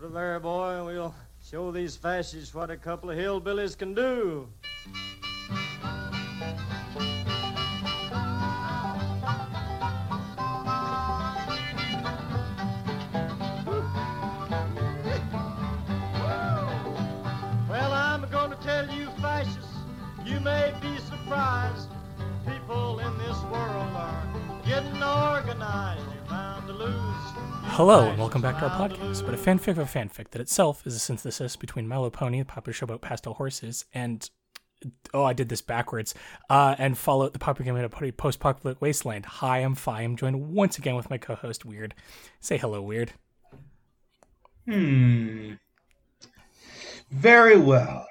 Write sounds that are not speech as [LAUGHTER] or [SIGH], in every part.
Put her there, boy, and we'll show these fascists what a couple of hillbillies can do. Hello, and welcome back to our podcast, but a fanfic of a fanfic that itself is a synthesis between My Little Pony, the popular show about pastel horses, and oh, I did this backwards, uh, and Fallout the popular game about post-apocalyptic wasteland. Hi, I'm Fi. I'm joined once again with my co-host Weird. Say hello, Weird. Hmm. Very well.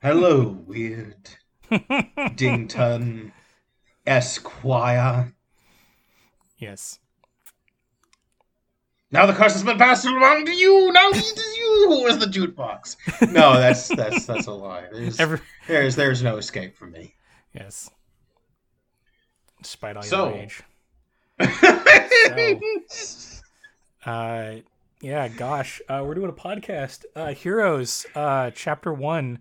Hello, weird. [LAUGHS] Dington Esquire. Yes. Now the curse has been passed along to you. Now it is you who is the jukebox. No, that's that's that's a lie. There's Every there's there's no escape from me. yes. Despite all So- your rage. [LAUGHS] Uh, yeah, gosh, uh, we're doing a podcast. Uh, Heroes, uh, chapter one.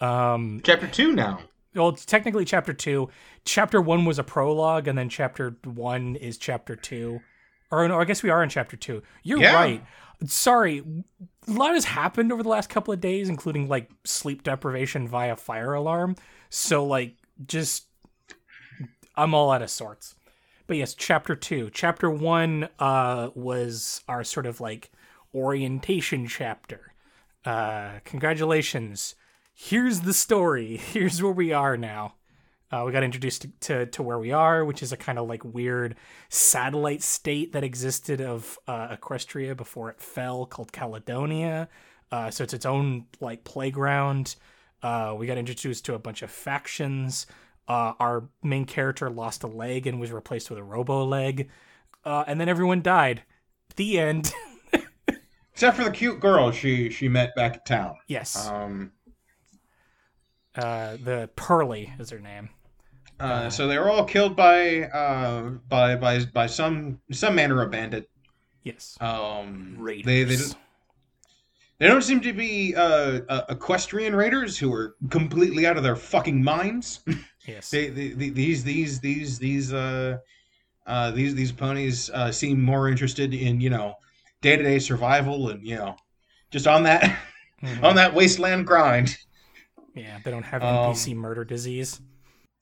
Um, Chapter two now. well, it's technically chapter two. Chapter one was a prologue, and then chapter one is chapter two. Or no, I guess we are in chapter two. You're Yeah. right. Sorry, a lot has happened over the last couple of days, including like sleep deprivation via fire alarm. So like, just I'm all out of sorts. But yes, chapter two. Chapter one uh, was our sort of like orientation chapter. Uh, congratulations. Here's the story. [LAUGHS] Here's where we are now. Uh, we got introduced to, to, to where we are, which is a kind of like weird satellite state that existed of uh, Equestria before it fell, called Caledonia. Uh, so it's its own like playground. Uh, we got introduced to a bunch of factions. Uh, our main character lost a leg and was replaced with a robo leg. Uh, and then everyone died. The end. [LAUGHS] Except for the cute girl she she met back at town. yes. Um. Uh, the Pearly is her name. Uh, so they were all killed by uh by by by some some manner of bandit. Yes. Um, Raiders. They they don't, they don't seem to be uh, uh equestrian raiders who are completely out of their fucking minds. [LAUGHS] yes. they, they, they these these these these uh uh these these ponies uh seem more interested in you know day to day survival and you know just on that [LAUGHS] Mhm. on that wasteland grind. Yeah, they don't have Um, NPC murder disease.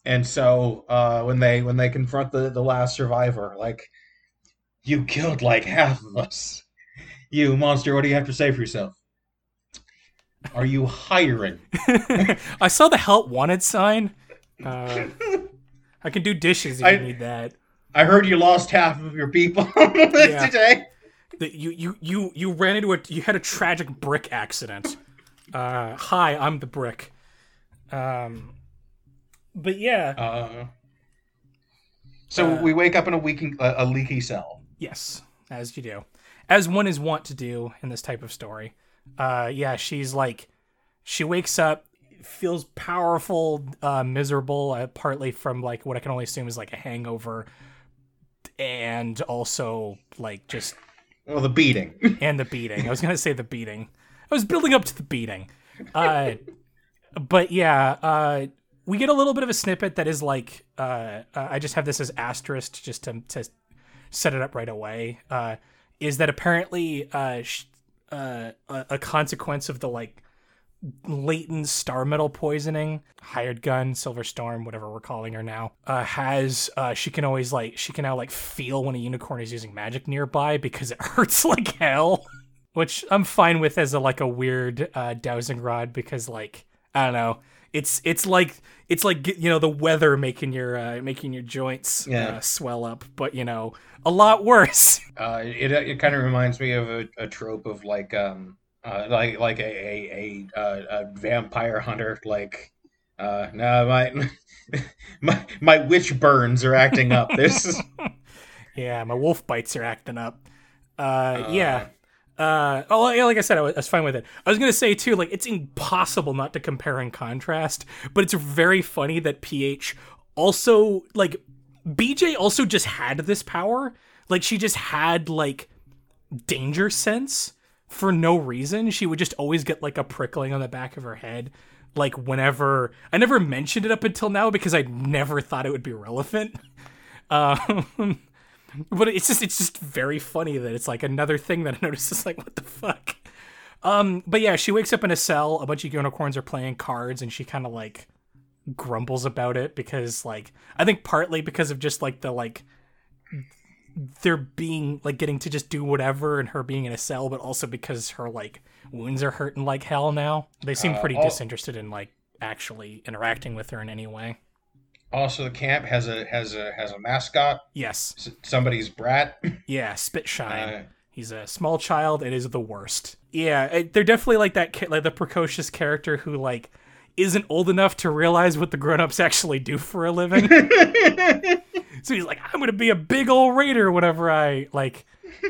And so uh, when they when they confront the the last survivor, like you killed like half of us, you monster. What do you have to say for yourself? Are you hiring? [LAUGHS] I saw the help wanted sign. Uh, I can do dishes if I- you need that. I heard you lost half of your people [LAUGHS] today. That you you you you ran into a you had a tragic brick accident. Uh, hi, I'm the brick. Um, but yeah, Uh, so Uh, we wake up in a leaking a, a leaky cell. Yes, as you do. As one is wont to do in this type of story. Uh yeah, she's like she wakes up, feels powerful, uh miserable, uh, partly from like what I can only assume is like a hangover and also like just Well, the beating. [LAUGHS] and the beating. I was gonna say the beating. I was building up to the beating. Uh, but yeah, uh, we get a little bit of a snippet that is like uh, uh, I just have this as asterisk just to to set it up right away. Uh, is that apparently uh, sh- uh, a, consequence of the like latent star metal poisoning hired gun silver storm whatever we're calling her now uh has she can always like she can now like feel when a unicorn is using magic nearby because it [LAUGHS] hurts like hell which i'm fine with as a like a weird dowsing rod because like i don't know it's it's like it's like you know the weather making your uh making your joints Yeah. uh, swell up but you know a lot worse [LAUGHS] Uh, it it kind of reminds me of a, a trope of like um uh, like like a a, a, uh, a vampire hunter like uh no my [LAUGHS] my my witch burns are acting up. This is [LAUGHS] Yeah, my wolf bites are acting up. Uh, yeah. Uh, oh, yeah, like I said, I was, I was fine with it. I was gonna say too, like it's impossible not to compare and contrast, but it's very funny that PH also like BJ also just had this power. Like she just had like danger sense, for no reason. She would just always get like a prickling on the back of her head. Like whenever I never mentioned it up until now because I never thought it would be relevant. [LAUGHS] Um, [LAUGHS] but it's just it's just very funny that it's like another thing that I noticed [LAUGHS] is like what the fuck. Um, but yeah, she wakes up in a cell. A bunch of unicorns are playing cards, and she kind of like grumbles about it because like I think partly because of just like the like they're being like getting to just do whatever and her being in a cell, but also because her like wounds are hurting like hell now. They seem Uh, pretty all- disinterested in like actually interacting with her in any way. Also, the camp has a has a has a mascot. Yes. S- Somebody's brat. [LAUGHS] Yeah, Spitshine. Uh, He's a small child. It is the worst. Yeah, it, they're definitely like that, like the precocious character who like isn't old enough to realize what the grown-ups actually do for a living. [LAUGHS] so he's like, I'm gonna be a big old raider whenever I like,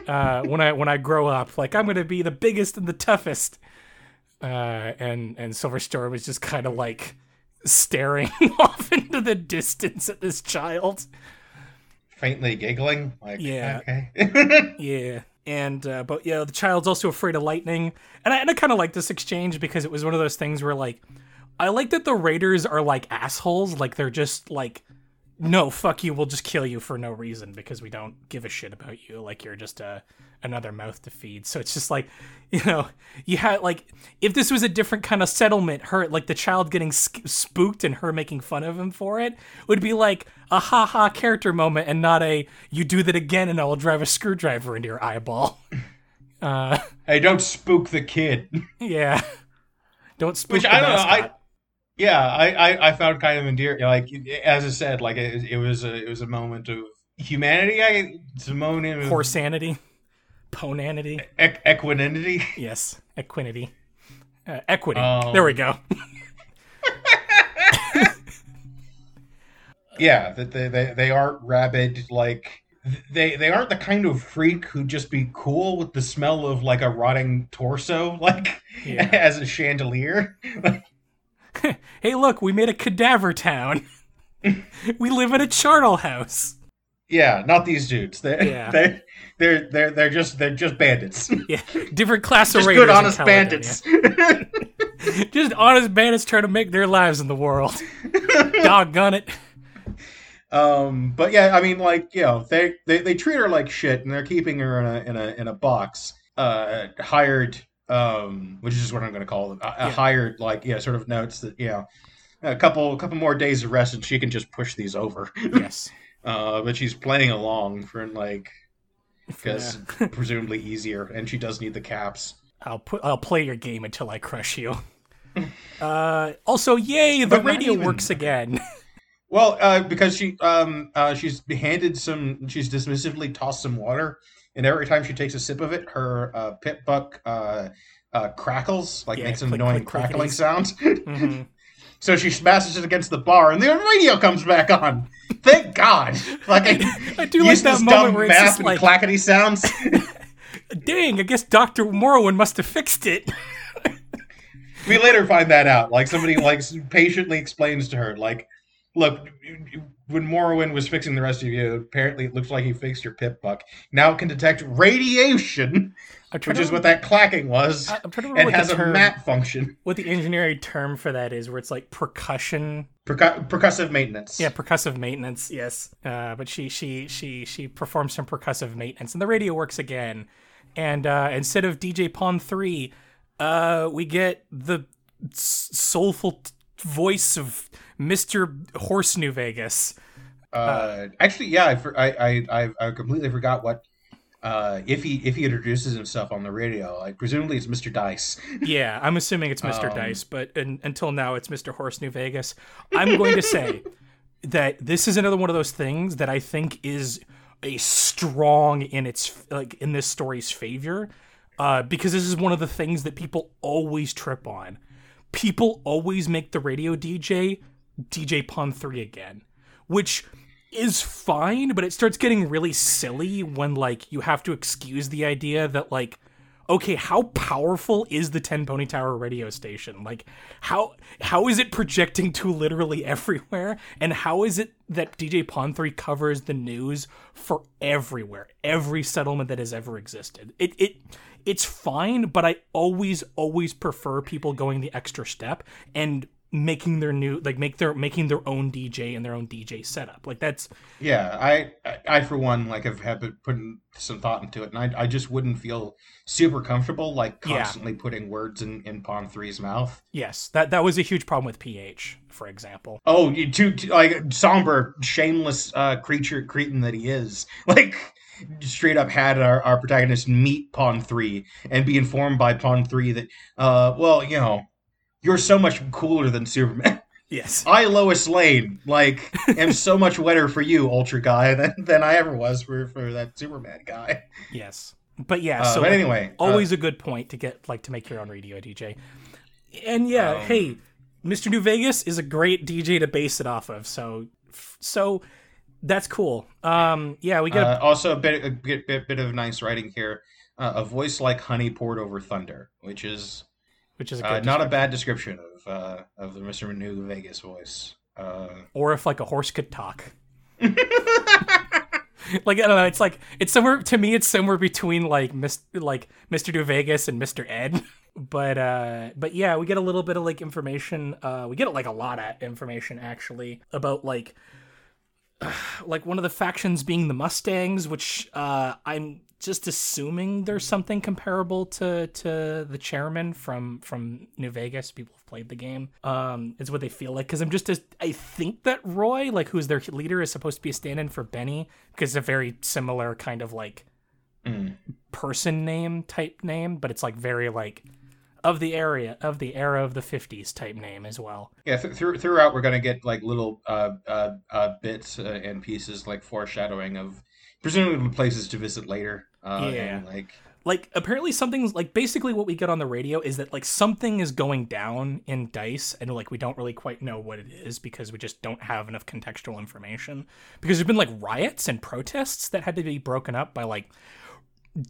uh, when I when I grow up. Like I'm gonna be the biggest and the toughest. Uh, and and Silverstorm is just kind of like staring [LAUGHS] off into the distance at this child. faintly giggling. Like, Yeah. Okay. [LAUGHS] Yeah. And uh, but yeah, the child's also afraid of lightning, and I and I kind of like this exchange because it was one of those things where like, I like that the raiders are like assholes, like they're just like, no, fuck you, we'll just kill you for no reason because we don't give a shit about you, like you're just a another mouth to feed. So it's just like, [LAUGHS] you know, you had like if this was a different kind of settlement, her like the child getting spooked and her making fun of him for it would be like a ha ha character moment and not a you do that again and I will drive a screwdriver into your eyeball. [LAUGHS] Uh, hey, don't spook the kid. [LAUGHS] yeah. Don't spook Which I don't know. I yeah, I, I I found kind of endearing. Like as I said, like it, it was a it was a moment of humanity. I it's a moment of Horsanity, ponanity, equ- equanimity. yes, equinity, uh, equity. Um, there we go. [LAUGHS] Yeah, that they, they they aren't rabid. Like they they aren't the kind of freak who'd just be cool with the smell of like a rotting torso, [LAUGHS] like Yeah. as a chandelier. [LAUGHS] hey, look, we made a cadaver town. we live in a charnel house. Yeah, not these dudes. They Yeah. [LAUGHS] they they're they're they're just they're just bandits. [LAUGHS] Yeah, different class of just good honest bandits. [LAUGHS] Just honest bandits trying to make their lives in the world. Doggone it. um, but yeah, I mean, like you know, they, they they treat her like shit, and they're keeping her in a in a in a box. Uh, hired, um, which is what I'm going to call it. A, a Yeah. hired, like yeah, sort of notes that you know, a couple a couple more days of rest, and she can just push these over. Yes. Uh, but she's playing along for like because Yeah. presumably easier, and she does need the caps. I'll put I'll play your game until I crush you. [LAUGHS] Uh, also, yay, the But radio even. works again. [LAUGHS] Well, uh, because she um uh, she's handed some, she's dismissively tossed some water, and every time she takes a sip of it, her uh, pip buck uh, uh, crackles, like Yeah, makes an click, annoying click, click, crackling is. sound. [LAUGHS] Mhm. So she smashes it against the bar, and the radio comes back on. Thank God! Like I, [LAUGHS] I do like that moment where it's just and like, clackety sounds. [LAUGHS] dang, I guess Dr. Morrowind must have fixed it. [LAUGHS] we later find that out. Like somebody like patiently explains to her, like, look, when Morrowind was fixing the rest of you, apparently it looks like he fixed your pip buck. Now it can detect radiation, which is what that clacking was, I- I'm trying to remember and what has the a map function. what the engineering term for that is, where it's like percussion. Percu- percussive maintenance. Yeah, percussive maintenance. Yes, uh, but she she she she performs some percussive maintenance, and the radio works again. And uh, instead of DJ Pon three, uh, we get the s- soulful t- voice of Mister Horse New Vegas. Uh, actually, yeah, I, for, I, I, I, I completely forgot what. Uh, if he if he introduces himself on the radio, like presumably it's Mr. Dice. [LAUGHS] Yeah, I'm assuming it's Mr. Um, Dice, but un until now it's Mr. Horse New Vegas. I'm going to say [LAUGHS] that this is another one of those things that I think is a strong in its like in this story's favor, uh, because this is one of the things that people always trip on. People always make the radio DJ DJ Pon three again, which is fine, but it starts getting really silly when like you have to excuse the idea that like okay, how powerful is the Ten Pony Tower radio station? Like, how how is it projecting to literally everywhere? And how is it that DJ Pon Three covers the news for everywhere, every settlement that has ever existed? It it it's fine, but I always always prefer people going the extra step and making their new like make their making their own DJ and their own DJ setup. Like that's Yeah, I, I, for one, like have have been putting some thought into it, and I, I just wouldn't feel super comfortable like Yeah. constantly putting words in in Pon 3's mouth. yes, that that was a huge problem with PH, for example. Oh, you too, too like somber, shameless uh, creature cretin that he is. [LAUGHS] Like straight up had our, our protagonist meet Pon Three and be informed by Pon Three that, uh, well, you know, you're so much cooler than Superman. [LAUGHS] Yes. I, Lois Lane, like, am so [LAUGHS] much wetter for you, Ultra guy, than, than I ever was for, for that Superman guy. Yes. But yeah, Uh, so but anyway, uh, always a good point to get like to make your own radio DJ. And yeah, Um, hey, Mr. New Vegas is a great DJ to base it off of. So so that's cool. Um yeah, we get Uh, also, a bit, a bit, bit, bit of nice writing here. Uh, a voice like honey poured over thunder, which is which is a good uh, not a bad description of uh, of the Mr. New Vegas voice. Uh, or if like a horse could talk. [LAUGHS] like I don't know, it's like it's somewhere to me it's somewhere between like Mis- like Mr. New Vegas and Mr. Ed. [LAUGHS] But uh but yeah, we get a little bit of like information uh we get like a lot of information actually about like [SIGHS] like one of the factions being the Mustangs, which uh I'm just assuming there's something comparable to to the chairman from from New Vegas. People have played the game. Um, is what they feel like because I'm just a, I think that Roy, like who's their leader, is supposed to be a stand-in for Benny because it's a very similar kind of like mm. person name type name, but it's like very like of the area of the era of the 50s type name as well. Yeah, th- through, throughout we're gonna get like little uh, uh, uh, bits uh, and pieces like foreshadowing of presumably places to visit later. Uh, Yeah. and, like like apparently something's like basically what we get on the radio is that like something is going down in dice and like we don't really quite know what it is because we just don't have enough contextual information because there's been like riots and protests that had to be broken up by like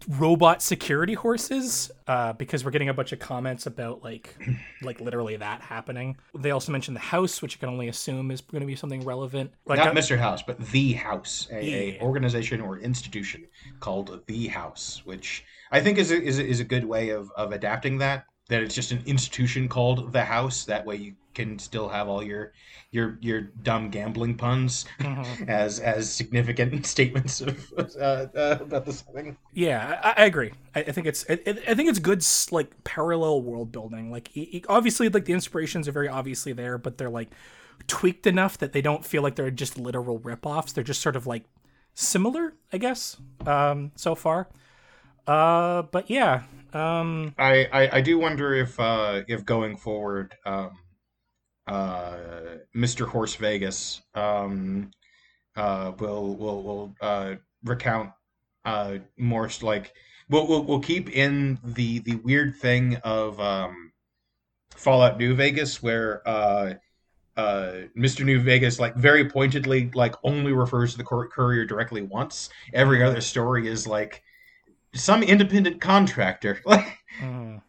robot security horses uh, because we're getting a bunch of comments about like like literally that happening they also mentioned the house which you can only assume is going to be something relevant like not uh, Mr. House, but the House, a, a organization or institution called the House, which I think is a, is a, is a good way of of adapting that. That it's just an institution called the House. That way you can still have all your your your dumb gambling puns mhm. as as significant [LAUGHS] statements of uh, uh, about this thing. Yeah, I, I agree. I, I think it's I, I think it's good like parallel world building. Like y- y- obviously, like the inspirations are very obviously there, but they're like tweaked enough that they don't feel like they're just literal ripoffs. They're just sort of like similar, I guess. Um, so far. Uh, but yeah. Um, I, I, I do wonder if uh, if going forward, um, uh, Mr. Horse Vegas um, uh, will will will uh, recount uh, more like we'll, we'll we'll keep in the the weird thing of um, Fallout New Vegas where uh, uh, Mr. New Vegas like very pointedly like only refers to the cour- courier directly once. Every other story is like some independent contractor like [LAUGHS] mm,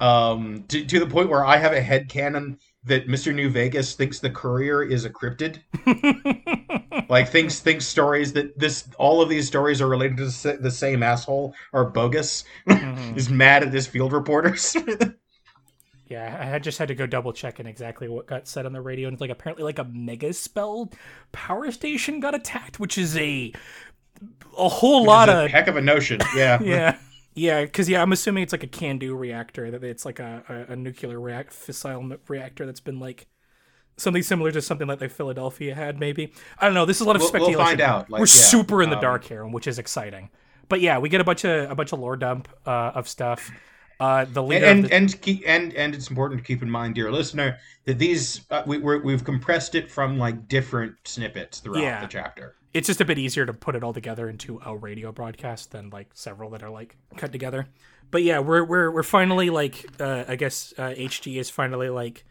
um to, to the point where i have a head canon that mr new vegas thinks the courier is a cryptid [LAUGHS] like thinks thinks stories that this all of these stories are related to the, same asshole are bogus mhm. [LAUGHS] is mad at his field reporters [LAUGHS] Yeah, I just had to go double check in exactly what got said on the radio, and it's like apparently like a mega spell power station got attacked, which is a a whole lot a of heck of a notion yeah yeah. Yeah, because yeah, I'm assuming it's like a CANDU reactor. That it's like a, a, a nuclear react fissile reactor that's been like something similar to something like, like Philadelphia had. Maybe I don't know. This is a lot of We'll- we'll speculation. find out, like, We're yeah, super in the um, dark here, which is exciting. But yeah, we get a bunch of a bunch of lore dump uh, of stuff. Uh, the and leader and the, and, keep, and and it's important to keep in mind, dear listener, that these uh, we, we're, we've compressed it from like different snippets throughout Yeah. the chapter. It's just a bit easier to put it all together into a radio broadcast than like several that are like cut together. But yeah, we're we're we're finally like uh, I guess uh, HG is finally like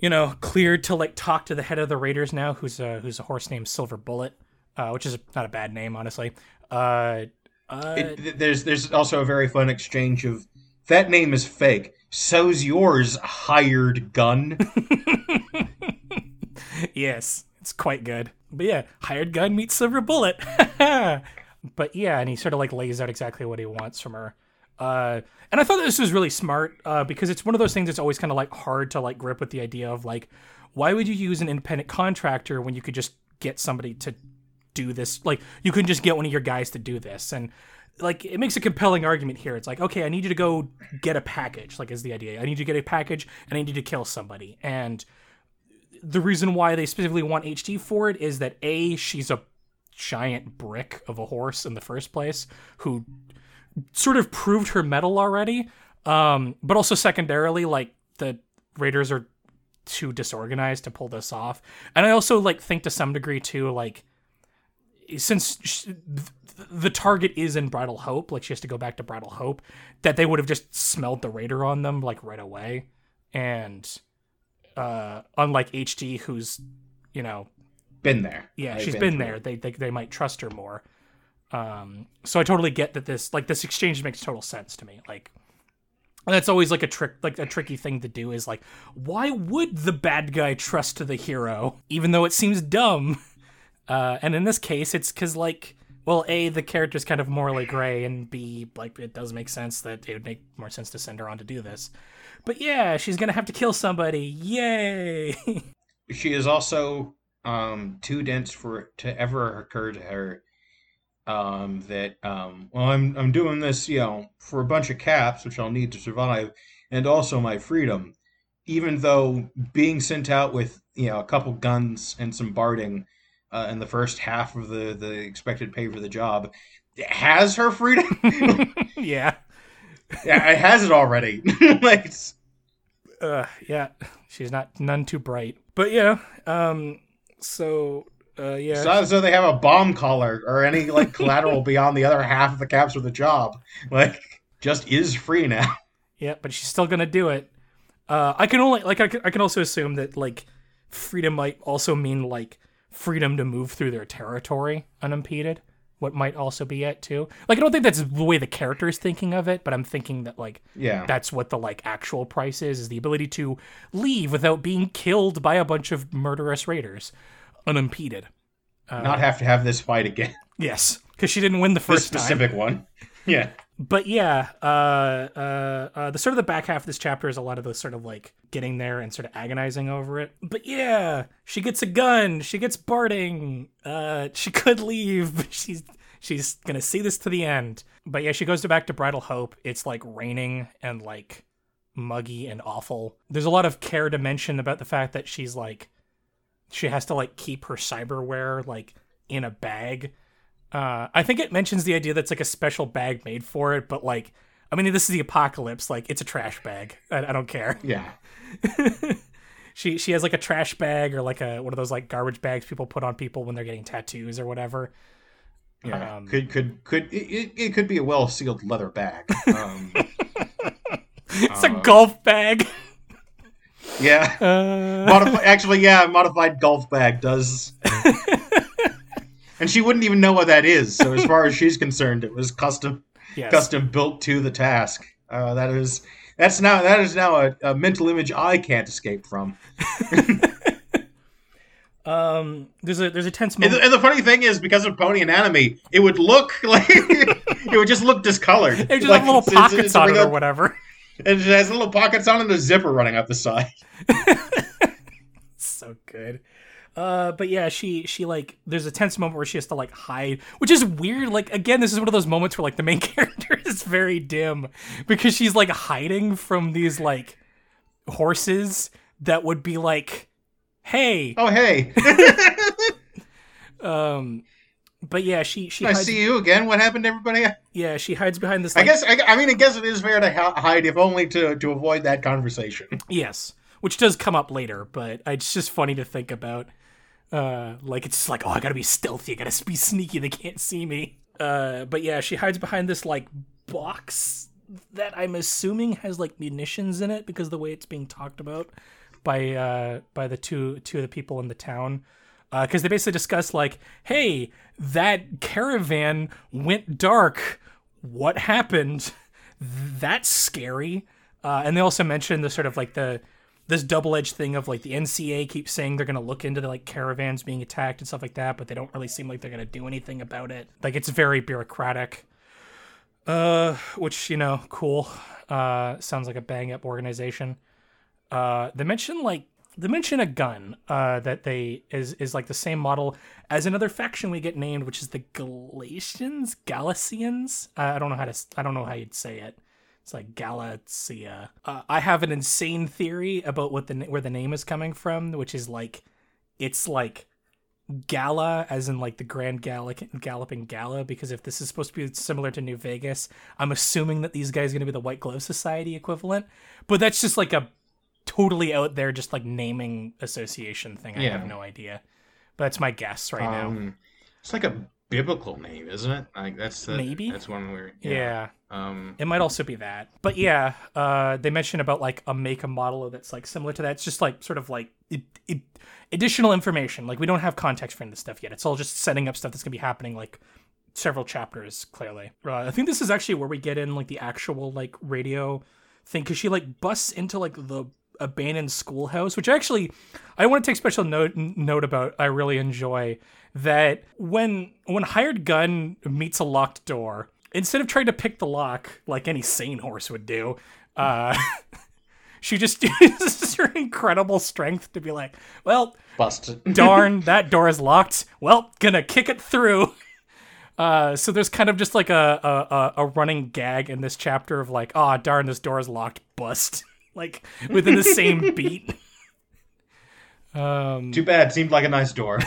you know cleared to like talk to the head of the Raiders now, who's a who's a horse named Silver Bullet, uh, which is not a bad name honestly. Uh, Uh, It, there's there's also a very fun exchange of that name is fake. So's yours, hired gun. [LAUGHS] yes, it's quite good. But yeah, hired gun meets silver bullet. [LAUGHS] but yeah, and he sort of like lays out exactly what he wants from her. Uh, and I thought this was really smart uh, because it's one of those things that's always kind of like hard to like grip with the idea of like, why would you use an independent contractor when you could just get somebody to do this? Like, you could just get one of your guys to do this. And like, it makes a compelling argument here. It's like, okay, I need you to go get a package, like, is the idea. I need you to get a package and I need you to kill somebody. And the reason why they specifically want HG for it is that A, she's a giant brick of a horse in the first place who sort of proved her metal already. Um, but also secondarily, like the Raiders are too disorganized to pull this off. And I also like think to some degree too, like since sh- th- the target is in Bridal Hope, like she has to go back to Bridal Hope, that they would have just smelled the Raider on them like right away. And uh unlike HG who's, you know, Been there. yeah, I've she's been through there. They, they they might trust her more. Um, so I totally get that this like this exchange makes total sense to me. Like, and that's always like a trick, like a tricky thing to do is like, why would the bad guy trust the hero, even though it seems dumb? [LAUGHS] Uh, and in this case, it's because like, well, a the character's kind of morally gray, and b like it does make sense that it would make more sense to send her on to do this. But yeah, she's gonna have to kill somebody. Yay! [LAUGHS] She is also um, too dense for it to ever occur to her um, that um, well, I'm I'm doing this, you know, for a bunch of caps, which I'll need to survive, and also my freedom. Even though being sent out with you know a couple guns and some barding uh, in the first half of the the expected pay for the job has her freedom. [LAUGHS] yeah. Yeah, it has it already. [LAUGHS] like, uh yeah she's not none too bright but yeah um so uh yeah So, though they have a bomb collar or any like collateral [LAUGHS] beyond the other half of the caps of the job. Like, just is free now. yeah but she's still gonna do it uh i can only like I can, I can also assume that like freedom might also mean like freedom to move through their territory unimpeded what might also be it too like i don't think that's the way the character is thinking of it but i'm thinking that like Yeah. that's what the like actual price is is the ability to leave without being killed by a bunch of murderous raiders unimpeded Not have to have this fight again. yes because she didn't win the This first time specific one. [LAUGHS] Yeah. But yeah, uh, uh, uh, the sort of the back half of this chapter is a lot of the sort of like getting there and sort of agonizing over it. But yeah, she gets a gun, she gets barding. uh, [LAUGHS] she could leave, but she's she's gonna see this to the end. But yeah, she goes to back to Bridal Hope. It's like raining and like muggy and awful. There's a lot of care to mention about the fact that she's like she has to like keep her cyberware like in a bag uh, I think it mentions the idea that's like a special bag made for it, but like, I mean, this is the apocalypse. Like, it's a trash bag. I, I don't care. Yeah. [LAUGHS] she she has like a trash bag or like a one of those like garbage bags people put on people when they're getting tattoos or whatever. Yeah. Um, could could could it, it, could be a well sealed leather bag. Um, [LAUGHS] It's a Uh, golf bag. yeah. [LAUGHS] Uh, actually, yeah, modified golf bag does. And she wouldn't even know what that is. So as far as she's concerned, it was custom yes. custom built to the task. Uh, that is that's now that is now a, a mental image I can't escape from. [LAUGHS] Um, there's a there's a tense And moment. the, and the funny thing is, because of pony anatomy, it would look [LAUGHS] like it would just look discolored. They just like have little it's- it's- pockets it's a on it or whatever. and It has little pockets on it and a zipper running up the side. [LAUGHS] so good. Uh, but yeah, she she like there's a tense moment where she has to like hide, which is weird. Like again, this is one of those moments where like the main [LAUGHS] character is very dim because she's like hiding from these like horses that would be like, hey, Oh hey, [LAUGHS] um. But yeah, she she I hides, see you again. What happened to everybody? yeah she hides behind this. I guess I, I mean I guess it is fair to hi- hide if only to to avoid that conversation. Yes, which does come up later, but it's just funny to think about. Uh, like it's just like, oh, I gotta be stealthy, I gotta be sneaky. They can't see me. Uh, but yeah, she hides behind this like box that I'm assuming has like munitions in it because of the way it's being talked about by uh by the two two of the people in the town. because they basically discuss like, hey, that caravan went dark. What happened? That's scary. Uh, and they also mention the sort of like the this double edged thing of like the NCA keeps saying they're gonna look into the like caravans being attacked and stuff like that, but they don't really seem like they're gonna do anything about it. Like it's very bureaucratic. Uh, which you know, cool. Uh, sounds like a bang up organization. Uh, they mention like they mention a gun uh, that they is is like the same model as another faction we get named, which is the Galatians, Galicians. I don't know how to I don't know how you'd say it. It's like Galatia. Uh, I have an insane theory about what the where the name is coming from, which is like it's like gala as in like the grand Gallic- galloping gala because if this is supposed to be similar to new vegas i'm assuming that these guys are going to be the white glove society equivalent but that's just like a totally out there just like naming association thing i Yeah. have no idea but that's my guess right now Um, it's like a biblical name, isn't it? Like that's the, Maybe? that's one where yeah. Um, It might also be that. But yeah, uh, they mentioned about like a make a model that's like similar to that. It's just like sort of like it, it, additional information. Like we don't have context for any of this stuff yet. It's all just setting up stuff that's gonna be happening like several chapters clearly. Uh, I think this is actually where we get in like the actual like radio thing because she like busts into like the abandoned schoolhouse, which actually I want to take special note note about. I really enjoy that when when hired gun meets a locked door, instead of trying to pick the lock like any sane horse would do, uh, [LAUGHS] she just [LAUGHS] uses her incredible strength to be like, well, busted. [LAUGHS] darn, that door is locked. Well, gonna kick it through. Uh, so there's kind of just like a, a a- a running gag in this chapter of like, oh darn, this door is locked, bust, like within the same beat. Um, Too bad. Seemed like a nice door.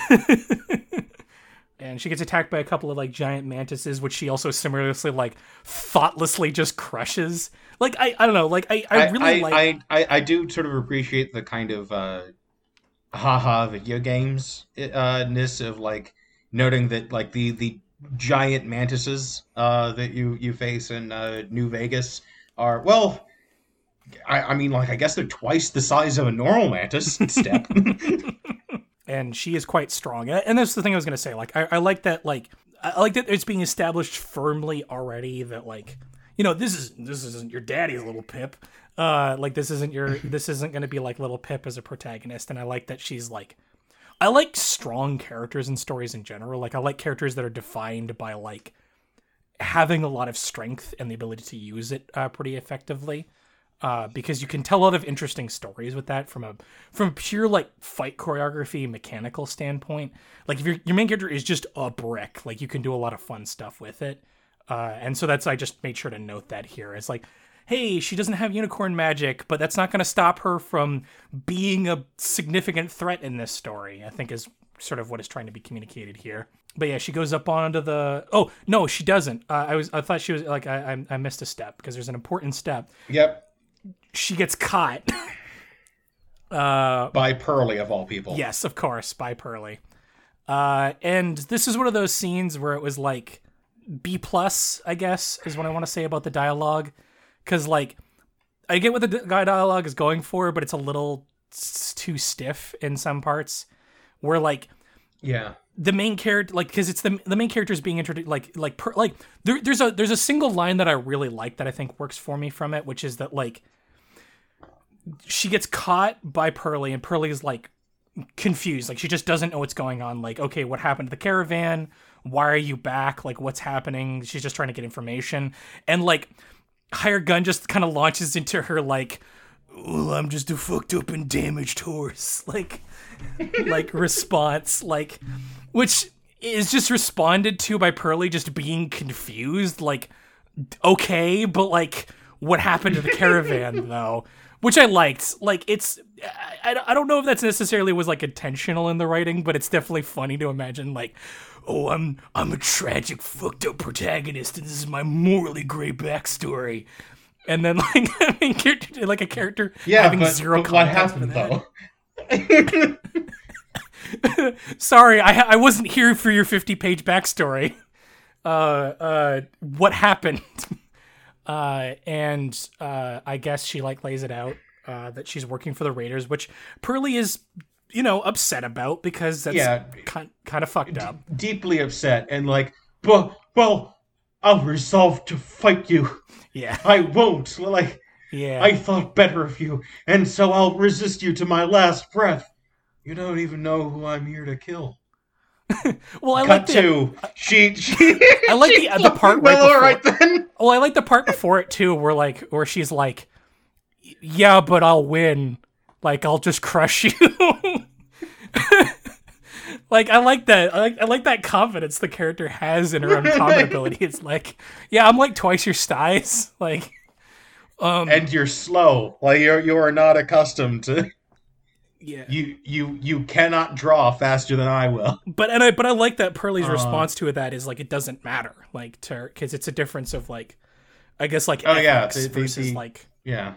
And she gets attacked by a couple of like giant mantises, which she also similarly like thoughtlessly just crushes. Like I, I don't know, like I, I really I, like. I, I, I do sort of appreciate the kind of uh, haha video games uh, ness of like noting that like the the giant mantises uh, that you you face in uh, New Vegas are well. I, I mean, like I guess they're twice the size of a normal mantis. Step. [LAUGHS] [LAUGHS] and she is quite strong. And and that's the thing I was gonna say. Like, I, I like that. Like, I like that it's being established firmly already that like, you know, this is this isn't your daddy's Littlepip. Uh, like this isn't your [LAUGHS] this isn't gonna be like Littlepip as a protagonist. And I like that she's like, I like strong characters in stories in general. Like, I like characters that are defined by like having a lot of strength and the ability to use it uh, pretty effectively uh, because you can tell a lot of interesting stories with that from a from a pure like fight choreography mechanical standpoint. Like if your your main character is just a brick, like you can do a lot of fun stuff with it. Uh, and so that's I just made sure to note that here. It's like, hey, she doesn't have unicorn magic, but that's not going to stop her from being a significant threat in this story. I think is sort of what is trying to be communicated here. But yeah, she goes up onto the. Oh no, she doesn't. Uh, I was I thought she was like I I, I missed a step because there's an important step yep. She gets caught. [LAUGHS] uh, By Pearly of all people. yes, of course, by Pearly. Uh, and this is one of those scenes where it was like B plus, I guess, is what I want to say about the dialogue, because like I get what the guy dialogue is going for, but it's a little too stiff in some parts. Where like Yeah. the main character like because it's the the main character is being introduced like like per, like there, there's a there's a single line that I really like that I think works for me from it, which is that like she gets caught by Pearly and Pearly is like confused, like she just doesn't know what's going on. Like, okay, what happened to the caravan? Why are you back? Like, what's happening? She's just trying to get information, and like Hired Gun just kind of launches into her like, well, I'm just a fucked up and damaged horse, [LAUGHS] like like response, like which is just responded to by Pearly just being confused, like okay, but like what happened to the caravan though, which I liked. Like it's I, I don't know if that's necessarily was like intentional in the writing, but it's definitely funny to imagine like oh I'm I'm a tragic fucked up protagonist and this is my morally gray backstory. And then [LAUGHS] like character, like a character Yeah, having but, zero but what happened though? [LAUGHS] Sorry, I I wasn't here for your 50 page backstory. Uh, uh, what happened? [LAUGHS] Uh, and uh, I guess she like lays it out uh, that she's working for the Raiders, which Pearly is you know, upset about because that's Yeah. kind kind of fucked up. deeply upset and like, well, well, I'll resolve to fight you. Yeah, I won't. Like, yeah. I thought better of you, and so I'll resist you to my last breath. You don't even know who I'm here to kill. [LAUGHS] well, I Cut like the to she. she [LAUGHS] I like the- [LAUGHS] the part right Well, all before- right then. well, I like the part before it too, where like where she's like, "Yeah, but I'll win. Like I'll just crush you." like I like that. I like I like that confidence the character has in her own combat ability. It's like, yeah, I'm like twice your size. Like, um, And you're slow. Like you're you are not accustomed to. Yeah. You you you cannot draw faster than I will. [LAUGHS] But and I but I like that Pearly's Uh. response to it. That is like it doesn't matter. Like to because it's a difference of like, I guess like Oh, yeah, the- the- versus the- like Yeah.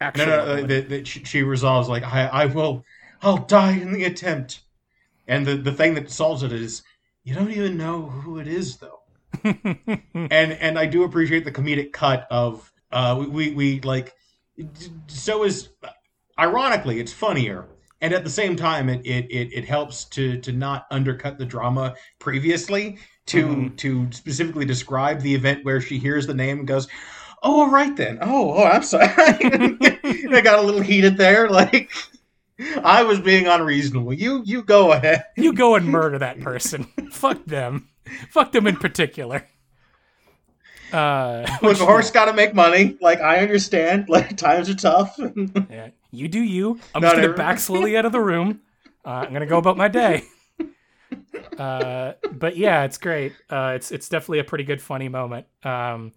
No, actual. no, no ability. the, the, she, she resolves like I, I will, I'll die in the attempt. And the the thing that solves it is you don't even know who it is though. [LAUGHS] and and I do appreciate the comedic cut of uh we we, we like so is ironically it's funnier and at the same time it it, it, it helps to to not undercut the drama previously to Mhm. to specifically describe the event where she hears the name and goes oh all right then oh oh i'm sorry [LAUGHS] i got a little heated there [LAUGHS] like i was being unreasonable you you go ahead you go and murder that person. [LAUGHS] Fuck them. Fuck them in particular. Uh, look a horse got to make money like i understand like times are tough yeah, you do you. I'm Not just gonna back slowly out of the room. Uh, I'm gonna go about my day. [LAUGHS] Uh, but yeah, it's great. Uh, it's it's definitely a pretty good funny moment. Um,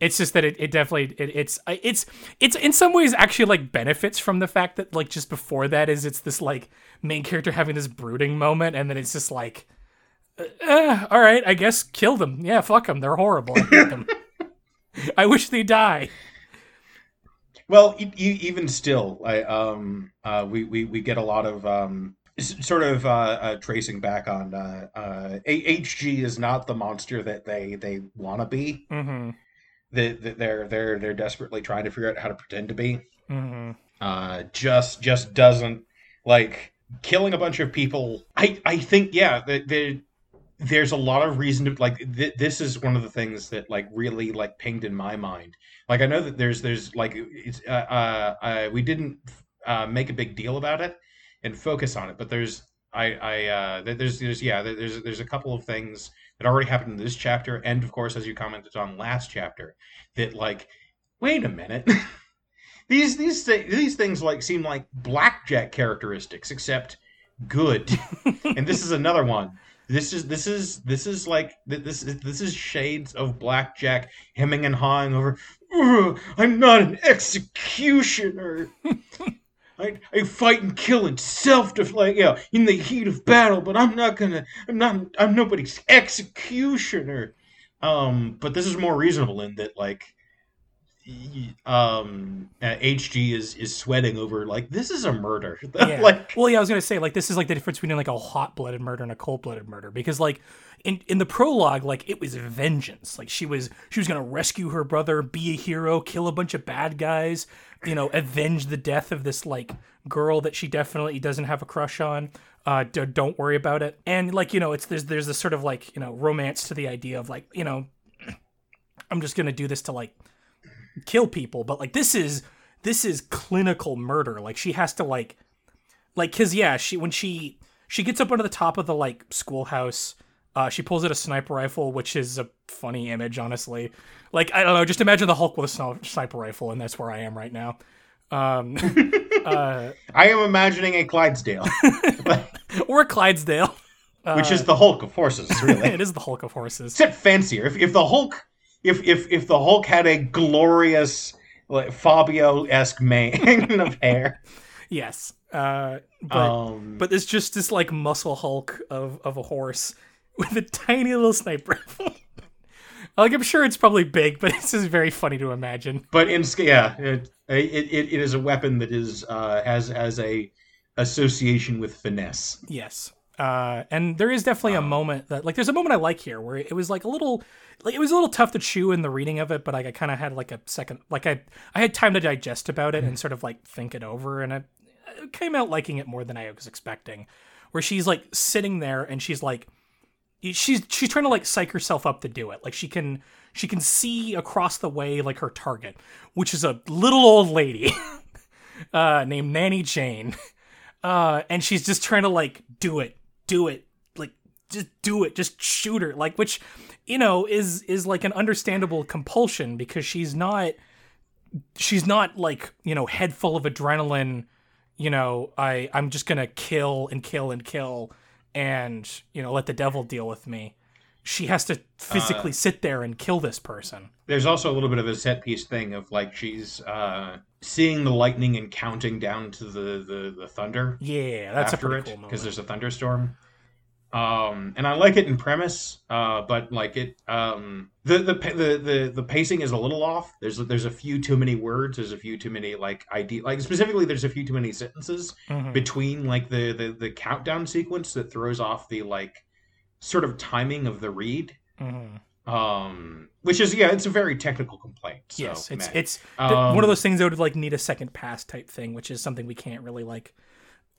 it's just that it, it definitely it, it's it's it's in some ways actually like benefits from the fact that like just before that is it's this like main character having this brooding moment and then it's just like uh, all right i guess kill them yeah fuck them they're horrible i them [LAUGHS] i wish they die Well, e- e- even still, I, um, uh, we, we we get a lot of um, s- sort of uh, uh, tracing back on uh, uh, A- HG is not the monster that they they want to be. mm-hmm that they're they're they're desperately trying to figure out how to pretend to be. mm-hmm Uh, just just doesn't like killing a bunch of people. I I think yeah, that there there's a lot of reason to like th- this is one of the things that like really like pinged in my mind. Like i know that there's there's like it's uh, uh, uh we didn't uh make a big deal about it and focus on it but there's i i uh there's there's yeah there's there's a couple of things that already happened in this chapter and of course as you commented on last chapter that like wait a minute. [LAUGHS] These these thi- these things like seem like blackjack characteristics except good. [LAUGHS] And this is another one this is this is this is like this is this is shades of blackjack hemming and hawing over i'm not an executioner. [LAUGHS] I, I fight and kill in self def like yeah in the heat of battle but i'm not gonna i'm not i'm nobody's executioner. Um but this is more reasonable in that like um uh, hg is is sweating over like this is a murder [LAUGHS] yeah. like well, yeah, I was gonna say like this is like the difference between like a hot-blooded murder and a cold-blooded murder because like in in the prologue like it was vengeance. Like she was she was gonna rescue her brother, be a hero, kill a bunch of bad guys, you know, avenge the death of this like girl that she definitely doesn't have a crush on. Uh, d- don't worry about it. And like you know, it's there's there's this sort of like you know romance to the idea of like you know, I'm just gonna do this to like kill people, but like this is this is clinical murder. Like she has to like like because yeah she when she she gets up onto the top of the like schoolhouse uh she pulls out a sniper rifle which is a funny image honestly. Like i don't know just imagine the hulk with a sniper rifle and that's where i am right now. Um uh [LAUGHS] i am imagining a clydesdale. [LAUGHS] or clydesdale. Which is the hulk of horses really. [LAUGHS] It is the hulk of horses. Except fancier. If if the Hulk, if if if the Hulk had a glorious like Fabio esque mane [LAUGHS] of hair, yes uh but um, but it's just this like muscle hulk of of a horse [LAUGHS] with a tiny little sniper rifle [LAUGHS] like i'm sure it's probably big but it's just very funny to imagine but in yeah, it, it it it is a weapon that is uh has has a association with finesse. Yes. Uh, and there is definitely a moment that like there's a moment I like here where it was like a little like it was a little tough to chew in the reading of it, but like I kind of had like a second like I I had time to digest about it and sort of like think it over and I came out liking it more than I was expecting. Where she's like sitting there and she's like, she's she's trying to like psych herself up to do it. Like she can she can see across the way like her target, which is a little old lady [LAUGHS] uh, named Nanny Jane, [LAUGHS] uh, and she's just trying to like do it, do it, like just do it, just shoot her, like which you know is is like an understandable compulsion because she's not she's not like you know head full of adrenaline you know i i'm just gonna kill and kill and kill and you know let the devil deal with me. She has to physically uh, sit there and kill this person. there's also a little bit of a set piece thing of like she's uh seeing the lightning and counting down to the the, the thunder yeah that's a pretty it because there's a thunderstorm. Um and i like it in premise uh but like it um the, the the the the pacing is a little off. There's there's a few too many words. There's a few too many like idea like specifically there's a few too many sentences mm-hmm. between like the, the the countdown sequence that throws off the like sort of timing of the read. Mm-hmm. Um which is yeah it's a very technical complaint so, yes it's man. it's um, one of those things that would like need a second pass type thing which is something we can't really like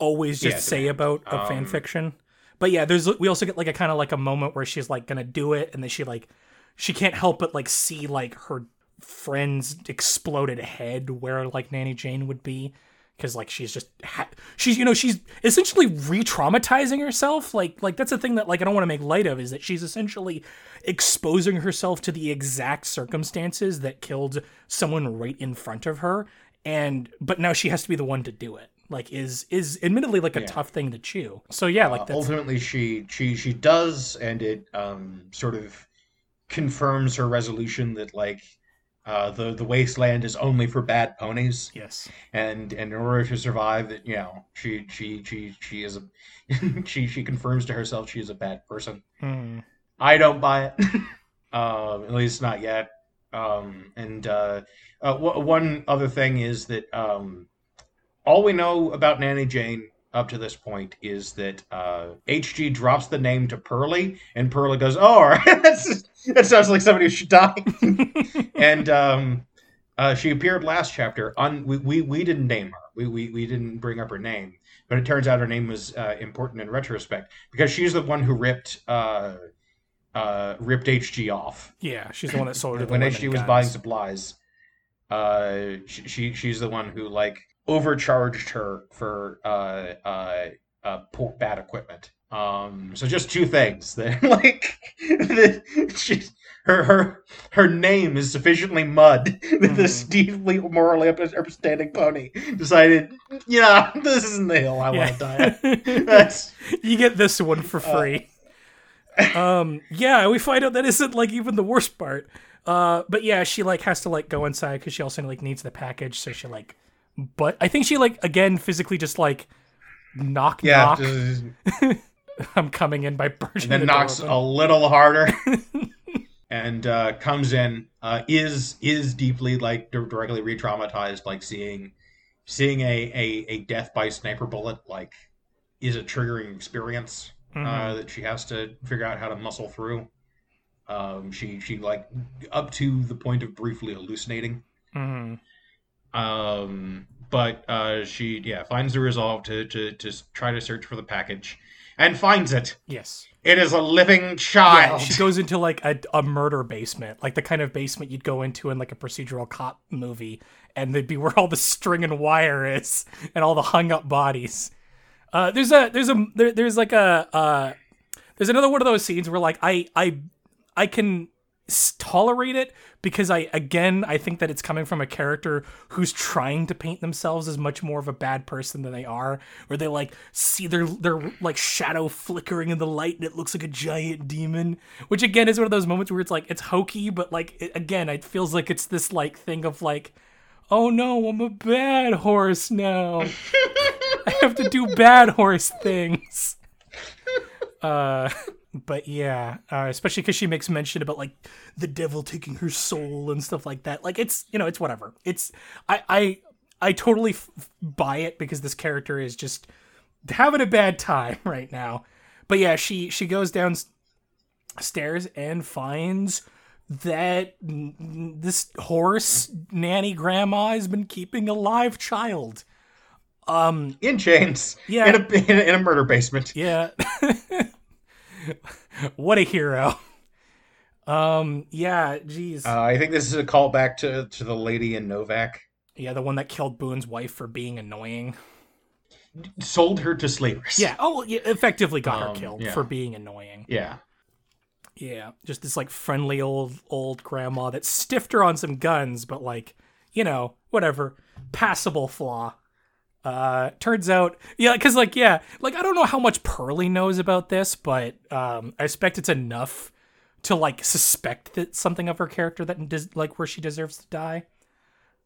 always just yeah, say about a um, fan fiction. But yeah, there's we also get like a kind of like a moment where she's like gonna do it, and then she like she can't help but like see like her friend's exploded head where like Nanny Jane would be because like she's just ha- she's you know she's essentially re-traumatizing herself like like that's a thing that like I don't want to make light of is that she's essentially exposing herself to the exact circumstances that killed someone right in front of her and but now she has to be the one to do it like is is admittedly like a yeah. tough thing to chew. So yeah, like uh, ultimately she she she does, and it um sort of confirms her resolution that like uh, the the wasteland is only for bad ponies. Yes, and, and in order to survive, that you know she she she she is a [LAUGHS] she she confirms to herself she is a bad person. Hmm. I don't buy it, um, [LAUGHS] at least not yet. Um, and uh, uh, w- one other thing is that um, all we know about Nanny Jane up to this point is that uh, HG drops the name to Pearly, and Pearly goes, "Oh, [LAUGHS] that sounds like somebody who should die." [LAUGHS] and um, uh, she appeared last chapter. On we, we, we didn't name her. We, we we didn't bring up her name, but it turns out her name was uh, important in retrospect because she's the one who ripped. Uh, uh, ripped HG off. Yeah, she's the one that sold her when HG was buying supplies. Uh, she, she she's the one who like overcharged her for uh, uh, uh, poor, bad equipment. Um, so just two things [LAUGHS] that like that she, her her her name is sufficiently mud [LAUGHS] that mm-hmm. this deeply morally upstanding pony decided, yeah, this isn't the hill I yeah. want to die. [LAUGHS] That's you get this one for uh, free. Uh, um, yeah, we find out that isn't like even the worst part. Uh, but yeah, she like has to like go inside because she also like needs the package, so she like but I think she like again physically just like knock yeah, knock. [LAUGHS] I'm coming in by. And then the knocks a little harder. [LAUGHS] and uh, comes in uh, is is deeply like directly re-traumatized like seeing seeing a, a, a death by sniper bullet like is a triggering experience uh, mm-hmm. uh, that she has to figure out how to muscle through um, she she like up to the point of briefly hallucinating mm-hmm. Um, but uh, she yeah finds the resolve to, to to try to search for the package and finds it. Yes. It is a living child. Yeah, she goes into like a, a murder basement, like the kind of basement you'd go into in like a procedural cop movie, and they'd be [LAUGHS] where all the string and wire is and all the hung up bodies. Uh, there's a there's a there, there's like a uh, there's another one of those scenes where like I I I can tolerate it because I again I think that it's coming from a character who's trying to paint themselves as much more of a bad person than they are, where they like see their their like shadow flickering in the light and it looks like a giant demon, which again is one of those moments where it's like it's hokey, but like it, again it feels like it's this like thing of like, oh no, I'm a bad horse now. [LAUGHS] I have to do bad horse things. [LAUGHS] Uh [LAUGHS] but yeah, uh, especially because she makes mention about like the devil taking her soul and stuff like that. Like it's you know it's whatever. It's I I I totally f- buy it because this character is just having a bad time [LAUGHS] right now. But yeah, she she goes downstairs and finds that this horse nanny grandma has been keeping a live child Um, in chains. Yeah. In a, in a, in a murder basement. yeah. [LAUGHS] [LAUGHS] what a hero. Um, yeah, geez. Uh, I think this is a callback to to the lady in Novac. yeah, the one that killed Boone's wife for being annoying. Sold her to slavers. Yeah, oh, well, yeah, effectively got her Um, killed yeah. for being annoying. Yeah. Yeah, just this like friendly old old grandma that stiffed her on some guns, but like, you know, whatever, passable flaw. Uh, turns out, yeah, because like, yeah, like I don't know how much Pearly knows about this, but um, I expect it's enough to like suspect that something of her character that like where she deserves to die.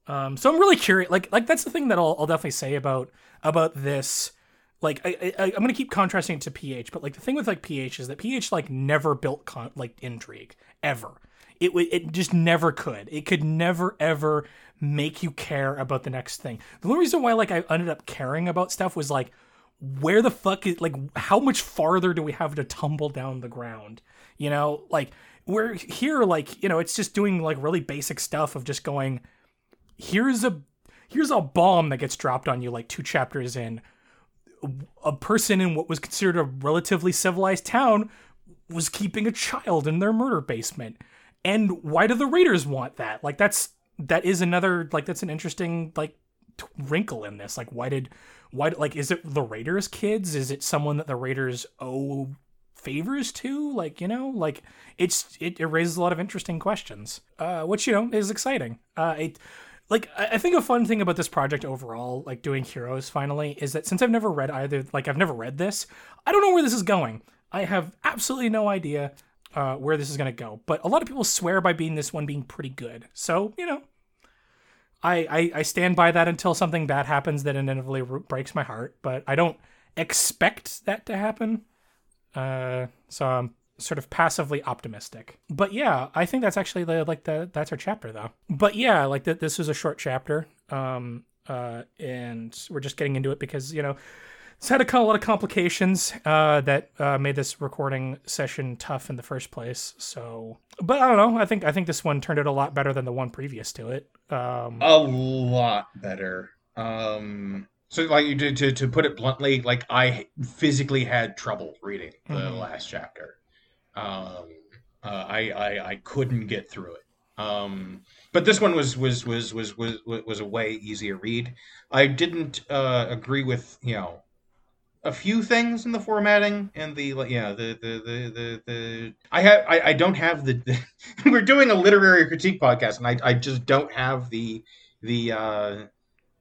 Um, so I'm really curious. Like, like that's the thing that I'll, I'll definitely say about about this. Like, I, I, I'm gonna keep contrasting it to PH, but like the thing with like PH is that PH like never built con- like intrigue ever. It would it just never could. It could never ever make you care about the next thing. The only reason why like I ended up caring about stuff was like where the fuck is like how much farther do we have to tumble down the ground? You know, like we're here like, you know, it's just doing like really basic stuff of just going here's a here's a bomb that gets dropped on you like two chapters in a person in what was considered a relatively civilized town was keeping a child in their murder basement and why do the raiders want that like that's that is another like that's an interesting like t- wrinkle in this. Like why did why like is it the raiders kids? Is it someone that the raiders owe favors to? Like you know like it's it, it raises a lot of interesting questions. Uh which you know is exciting. Uh it like I I think a fun thing about this project overall, like doing Heroes finally, is that since I've never read either, like I've never read this, I don't know where this is going. I have absolutely no idea uh, where this is gonna go. But a lot of people swear by being this one being pretty good. So you know, I I, I stand by that until something bad happens that inevitably breaks my heart. But I don't expect that to happen. Uh, so I'm sort of passively optimistic. But yeah, I think that's actually the like the that's our chapter though. But yeah, like that this is a short chapter. Um uh and we're just getting into it because, you know, it's had a lot of complications uh, that uh, made this recording session tough in the first place. So, but I don't know. I think I think this one turned out a lot better than the one previous to it. Um, A lot better. Um so like you did to, to put it bluntly, like I physically had trouble reading the Mhm. last chapter. Um uh, I, I I couldn't get through it. Um but this one was was was was was was a way easier read. I didn't uh agree with, you know, a few things in the formatting and the yeah the the the the, the I have I, I don't have the, the we're doing a literary critique podcast and I, I just don't have the the uh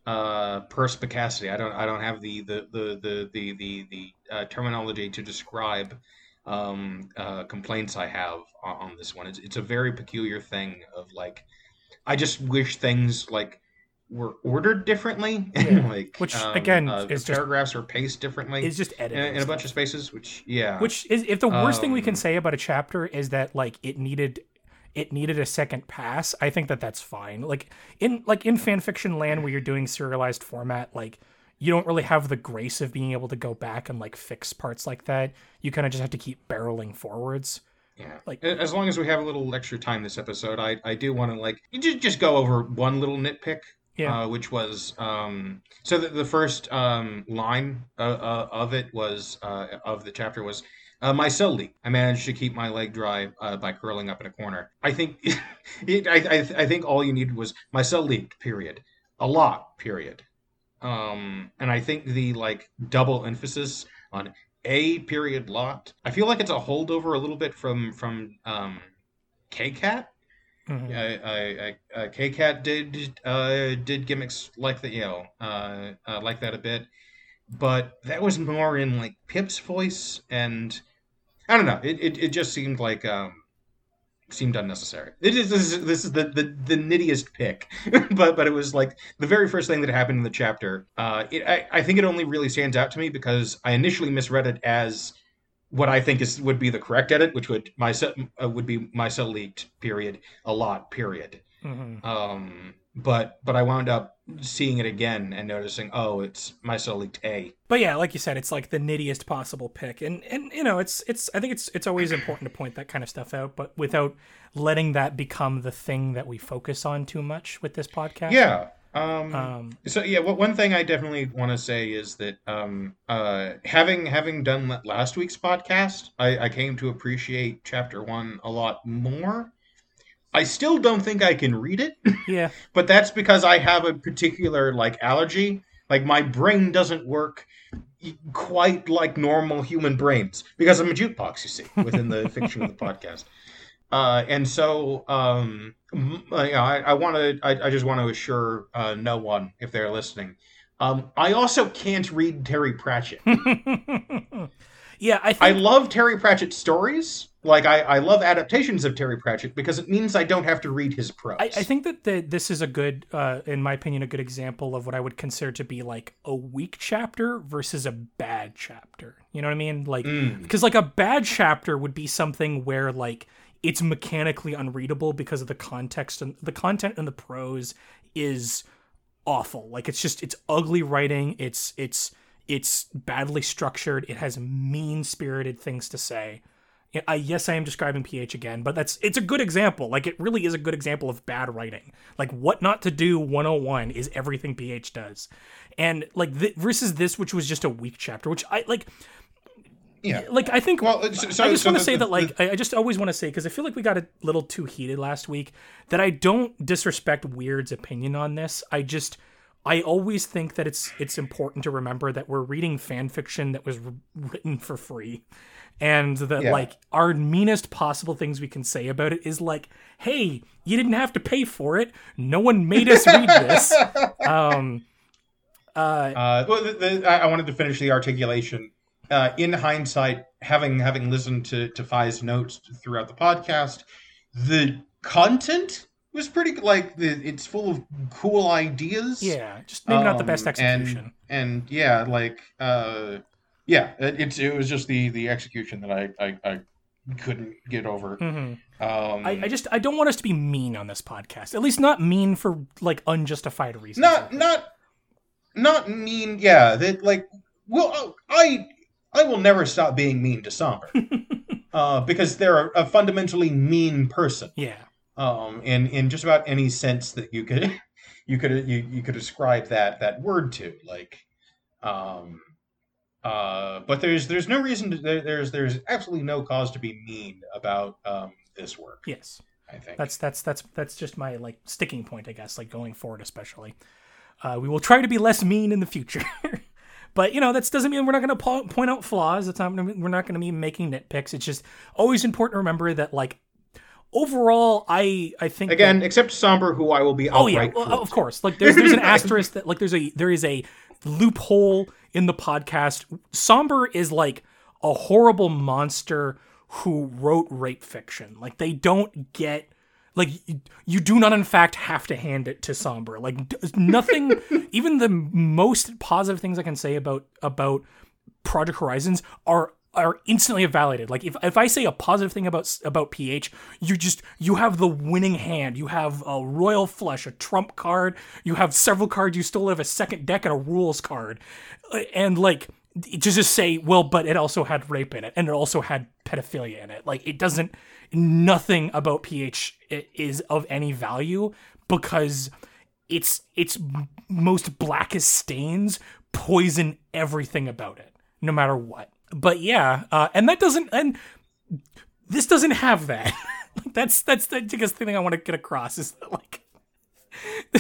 uh perspicacity I don't I don't have the the the the the the, the uh, terminology to describe um uh complaints I have on, on this one it's it's a very peculiar thing of like I just wish things like were ordered differently [LAUGHS] Yeah. like Which, um, again, uh, is just- paragraphs were paced differently it's just in, editing in a bunch of spaces which yeah Which is if the worst thing we can Um, say about a chapter is that like it needed it needed a second pass. I think that that's fine. Like in like in fan fiction land where you're doing serialized format, like you don't really have the grace of being able to go back and like fix parts like that. You kind of just have to keep barreling forwards. Yeah. Like- as long as we have a little extra time this episode, I, I do want to like you just just go over one little nitpick. Yeah. Uh, which was um, so the, the first um, line uh, uh, of it was uh, of the chapter was uh, my cell leak. I managed to keep my leg dry uh, by curling up in a corner. I think [LAUGHS] it, I, I I think all you needed was my cell leaked. Period. A lot. Period. Um, and I think the like double emphasis on a period lot. I feel like it's a holdover a little bit from from um, Kkat. Mhm. I, uh, Kkat did uh, did gimmicks like that, you know, uh, uh, like that a bit, but that was more in like Pip's voice, and I don't know. It, it, it just seemed like um, seemed unnecessary. It is this is, this is the, the the nittiest pick, [LAUGHS] but but it was like the very first thing that happened in the chapter. Uh, it, I I think it only really stands out to me because I initially misread it as what I think is would be the correct edit, which would my uh, would be my cell leaked period a lot period. Mhm. Um, but but I wound up seeing it again and noticing, oh, it's my cell leaked a. But yeah, like you said, it's like the nittiest possible pick, and and you know, it's it's. I think it's it's always important to point that kind of stuff out, but without letting that become the thing that we focus on too much with this podcast. Yeah, Um, Um, so yeah, what one thing I definitely want to say is that um, uh, having having done last week's podcast, I, I came to appreciate chapter one a lot more. I still don't think I can read it, [LAUGHS] yeah, but that's because I have a particular like allergy. Like my brain doesn't work quite like normal human brains because I'm a jukebox, you see, within the [LAUGHS] fiction of the podcast. Uh, and so, um, uh, I, I want to. I, I just want to assure uh, no one if they're listening. Um, I also can't read Terry Pratchett. [LAUGHS] yeah. I I love Terry Pratchett stories. Like I, I love adaptations of Terry Pratchett because it means I don't have to read his prose. I, I think that the, this is a good, uh, in my opinion, a good example of what I would consider to be like a weak chapter versus a bad chapter. You know what I mean? Like, Mm. because like a bad chapter would be something where like it's mechanically unreadable because of the context and the content and the prose is awful. Like it's just it's ugly writing. It's it's it's badly structured. It has mean spirited things to say. I, yes, I am describing PH again, but that's it's a good example. Like it really is a good example of bad writing. Like what not to do 101 is everything PH does. And like th- versus this which was just a weak chapter, which I like yeah. like I think Well, so- so- I just so want to say the- that like I I just always want to say because I feel like we got a little too heated last week that I don't disrespect Weird's opinion on this. I just I always think that it's it's important to remember that we're reading fan fiction that was written for free. And that Yeah. like our meanest possible things we can say about it is like, hey, you didn't have to pay for it. No one made us read this. [LAUGHS] Um uh Uh, well, the, the, I wanted to finish the articulation. Uh, in hindsight, having having listened to to Fi's notes throughout the podcast, the content was pretty like the, it's full of cool ideas. yeah, just maybe not the best Um, execution. And, and yeah, like uh, yeah, it, it's it was just the the execution that I I, I couldn't get over. Mhm. Um, I, I just I don't want us to be mean on this podcast. At least not mean for like unjustified reasons. not not not mean yeah that like well i i will never stop being mean to somber [LAUGHS] uh because they're a fundamentally mean person yeah. um in in just about any sense that you could [LAUGHS] you could you, you could ascribe that that word to like um uh but there's there's no reason to there, there's there's absolutely no cause to be mean about um this work Yes. i think That's that's that's that's just my like sticking point, I guess, like going forward especially. Uh, we will try to be less mean in the future. [LAUGHS] but you know, that doesn't mean we're not going to po- point out flaws. It's not we're not going to be making nitpicks. It's just always important to remember that like overall I I think that- again except somber who i will be Oh yeah, well, of course. Like there's there's an [LAUGHS] asterisk that like there's a there is a loophole in the podcast. Somber is like a horrible monster who wrote rape fiction. Like they don't get like you, you do not in fact have to hand it to Somber. Like nothing [LAUGHS] even the most positive things I can say about about Project Horizons are are instantly validated. Like if, if I say a positive thing about about PH, you just you have the winning hand. You have a royal flush, a trump card. You have several cards. You still have a second deck and a rules card, Uh, and like to just say, well, but it also had rape in it, and it also had pedophilia in it. Like it doesn't. Nothing about PH is of any value because its its most blackest stains poison everything about it, no matter what. But yeah, uh, and that doesn't and this doesn't have that. [LAUGHS] that's that's the biggest thing I want to get across is that like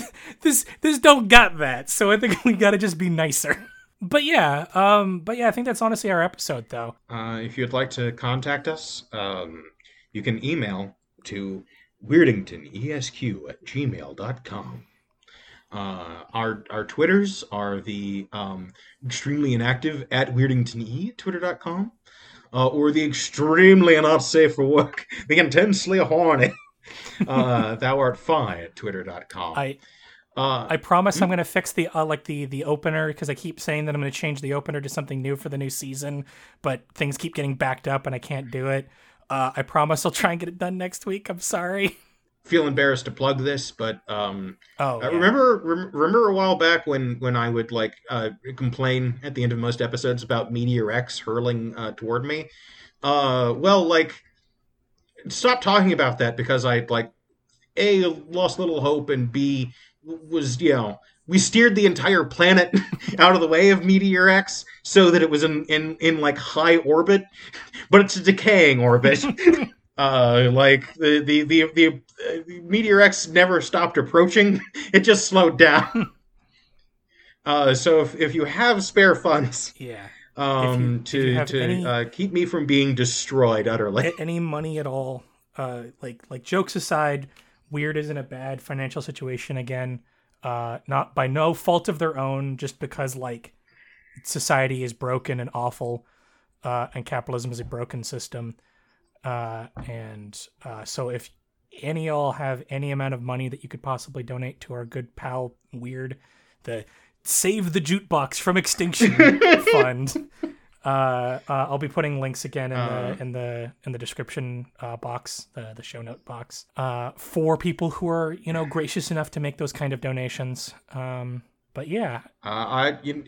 [LAUGHS] this this don't got that. So I think [LAUGHS] we got to just be nicer. But yeah, um, but yeah, I think that's honestly our episode though. Uh, if you'd like to contact us, um, you can email to weirdingtonesq at gmail.com. Uh, our our Twitters are the um, extremely inactive at weirdingtone, twitter.com, uh, or the extremely not safe for work, [LAUGHS] the intensely horny, [LAUGHS] uh, thou art fine at twitter.com. I uh, I promise I'm gonna fix the uh, like the the opener because I keep saying that I'm gonna change the opener to something new for the new season, but things keep getting backed up and I can't do it. Uh, I promise I'll try and get it done next week. I'm sorry. [LAUGHS] feel embarrassed to plug this, but um, Oh, Uh, yeah. remember, rem- remember a while back when when I would like uh, complain at the end of most episodes about Meteor X hurling uh, toward me. Uh, well, like, stop talking about that because I like a lost little hope and b was you know we steered the entire planet [LAUGHS] out of the way of Meteor X so that it was in in, in like high orbit, but it's a decaying orbit. [LAUGHS] uh, like the the the, the uh, Meteor X never stopped approaching; it just slowed down. [LAUGHS] uh, so if if you have spare funds, Yeah. um, if you to to any- uh, keep me from being destroyed utterly. Any money at all uh like like jokes aside weird is in a bad financial situation again uh not by no fault of their own just because like society is broken and awful uh and capitalism is a broken system. Uh and uh so if any all have any amount of money that you could possibly donate to our good pal weird the save the jukebox from extinction [LAUGHS] fund uh, uh, I'll be putting links again in Uh. the in the in the description uh, box, the the show note box, uh, for people who are you know gracious enough to make those kind of donations. Um, but yeah, Uh, I, you,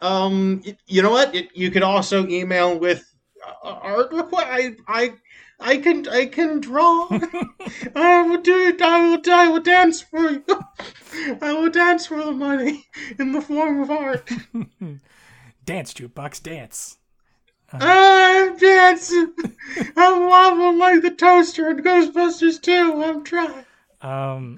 um, you know what? It, you could also email with art request. I, I, I can, I can draw. [LAUGHS] I will do it. I will, I will dance for you. [LAUGHS] I will dance for the money in the form of art. [LAUGHS] dance jukebox dance. I'm dancing. I'm wobbling like the toaster in Ghostbusters 2. I'm trying. Um,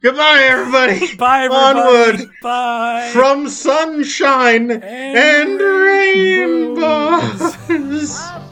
Goodbye, everybody. bye everybody. Onward. Bye. From sunshine and, rainbows. rainbow.